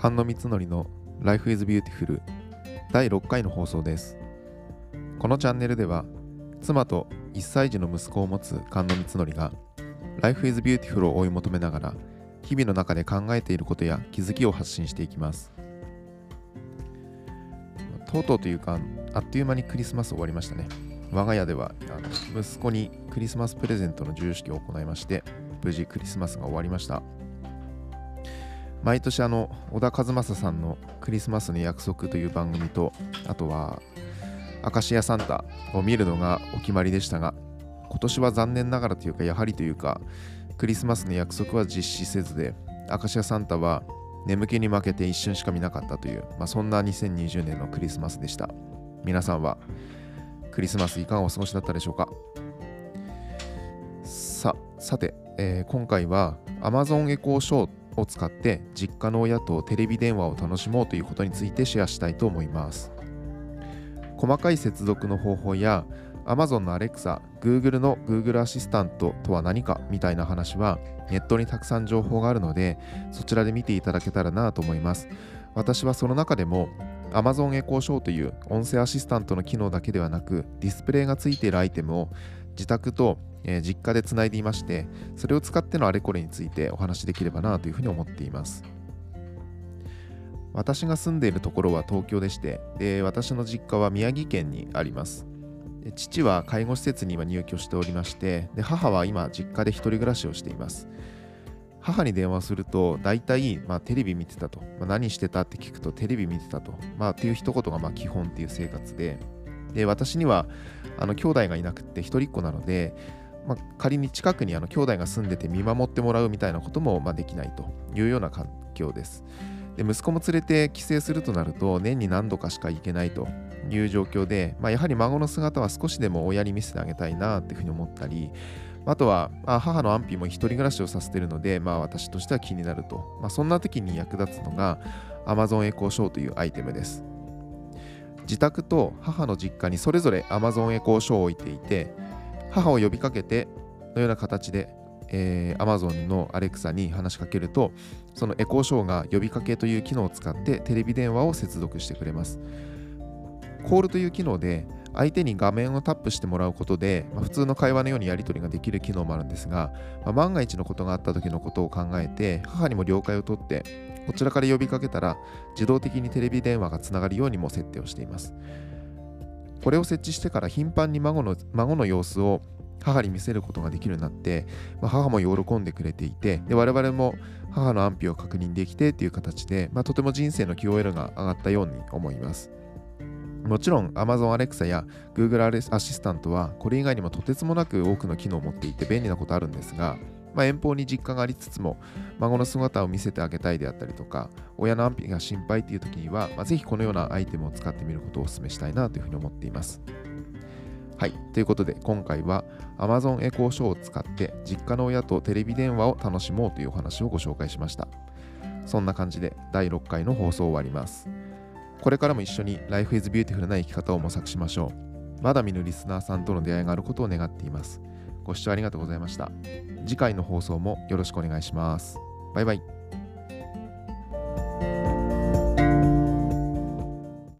菅野光則の Life is Beautiful 第6回の放送です。このチャンネルでは妻と1歳児の息子を持つ菅野光則が Life is Beautiful を追い求めながら日々の中で考えていることや気づきを発信していきます。とうとうというかあっという間にクリスマス終わりましたね。我が家ではあの息子にクリスマスプレゼントの授与式を行いまして無事クリスマスが終わりました。毎年あの小田和正さんのクリスマスの約束という番組とあとはアカシアサンタを見るのがお決まりでしたが今年は残念ながらというかやはりというかクリスマスの約束は実施せずでアカシアサンタは眠気に負けて一瞬しか見なかったという、まあ、そんな2020年のクリスマスでした。皆さんはクリスマスいかがお過ごしだったでしょうか？ささて、えー、今回は Amazon エコーショーを使って実家の親とテレビ電話を楽しもうということについてシェアしたいと思います。細かい接続の方法や Amazon の Alexa、Google の Google アシスタントとは何かみたいな話はネットにたくさん情報があるのでそちらで見ていただけたらなと思います。私はその中でも Amazon エコーショーという音声アシスタントの機能だけではなくディスプレイがついているアイテムを自宅とえ、実家でつないでいまして、それを使ってのあれこれについてお話しできればなというふうに思っています。私が住んでいるところは東京でして、で私の実家は宮城県にあります。父は介護施設に今入居しておりましてで、母は今実家で一人暮らしをしています。母に電話すると、大体、まあ、テレビ見てたと、まあ、何してたって聞くと、テレビ見てたと、まあ、っていう一言がまあ基本っていう生活で、で私にはあの兄弟がいなくて一人っ子なので、まあ、仮に近くにあの兄弟が住んでて見守ってもらうみたいなこともまあできないというような環境です。で息子も連れて帰省するとなると年に何度かしか行けないという状況で、まあ、やはり孫の姿は少しでも親に見せてあげたいなっていうふうに思ったりあとは、まあ、母の安否も一人暮らしをさせているので、まあ、私としては気になると、まあ、そんな時に役立つのが Amazon エコーショーというアイテムです自宅と母の実家にそれぞれ Amazon エコーショーを置いていて母を呼びかけてのような形で、えー、Amazon の Alexa に話しかけるとそのエコーショーが呼びかけという機能を使ってテレビ電話を接続してくれます。コールという機能で相手に画面をタップしてもらうことで、まあ、普通の会話のようにやり取りができる機能もあるんですが、まあ、万が一のことがあった時のことを考えて母にも了解を取ってこちらから呼びかけたら自動的にテレビ電話がつながるようにも設定をしています。これを設置してから頻繁に孫の孫の様子を母に見せることができるようになって、まあ、母も喜んでくれていてで我々も母の安否を確認できてっていう形で、まあ、とても人生の QOL が上がったように思います。もちろん Amazon Alexa や Google アシスタントはこれ以外にもとてつもなく多くの機能を持っていて便利なことあるんですがまあ、遠方に実家がありつつも孫の姿を見せてあげたいであったりとか親の安否が心配という時には、まあ、ぜひこのようなアイテムを使ってみることをお勧めしたいなというふうに思っていますはい。ということで、今回は Amazon エコーショーを使って実家の親とテレビ電話を楽しもうというお話をご紹介しました。そんな感じで第6回の放送を終わります。これからも一緒に Life is Beautiful な生き方を模索しましょう。まだ見ぬリスナーさんとの出会いがあることを願っています。ご視聴ありがとうございました。次回の放送もよろしくお願いします。バイバイ。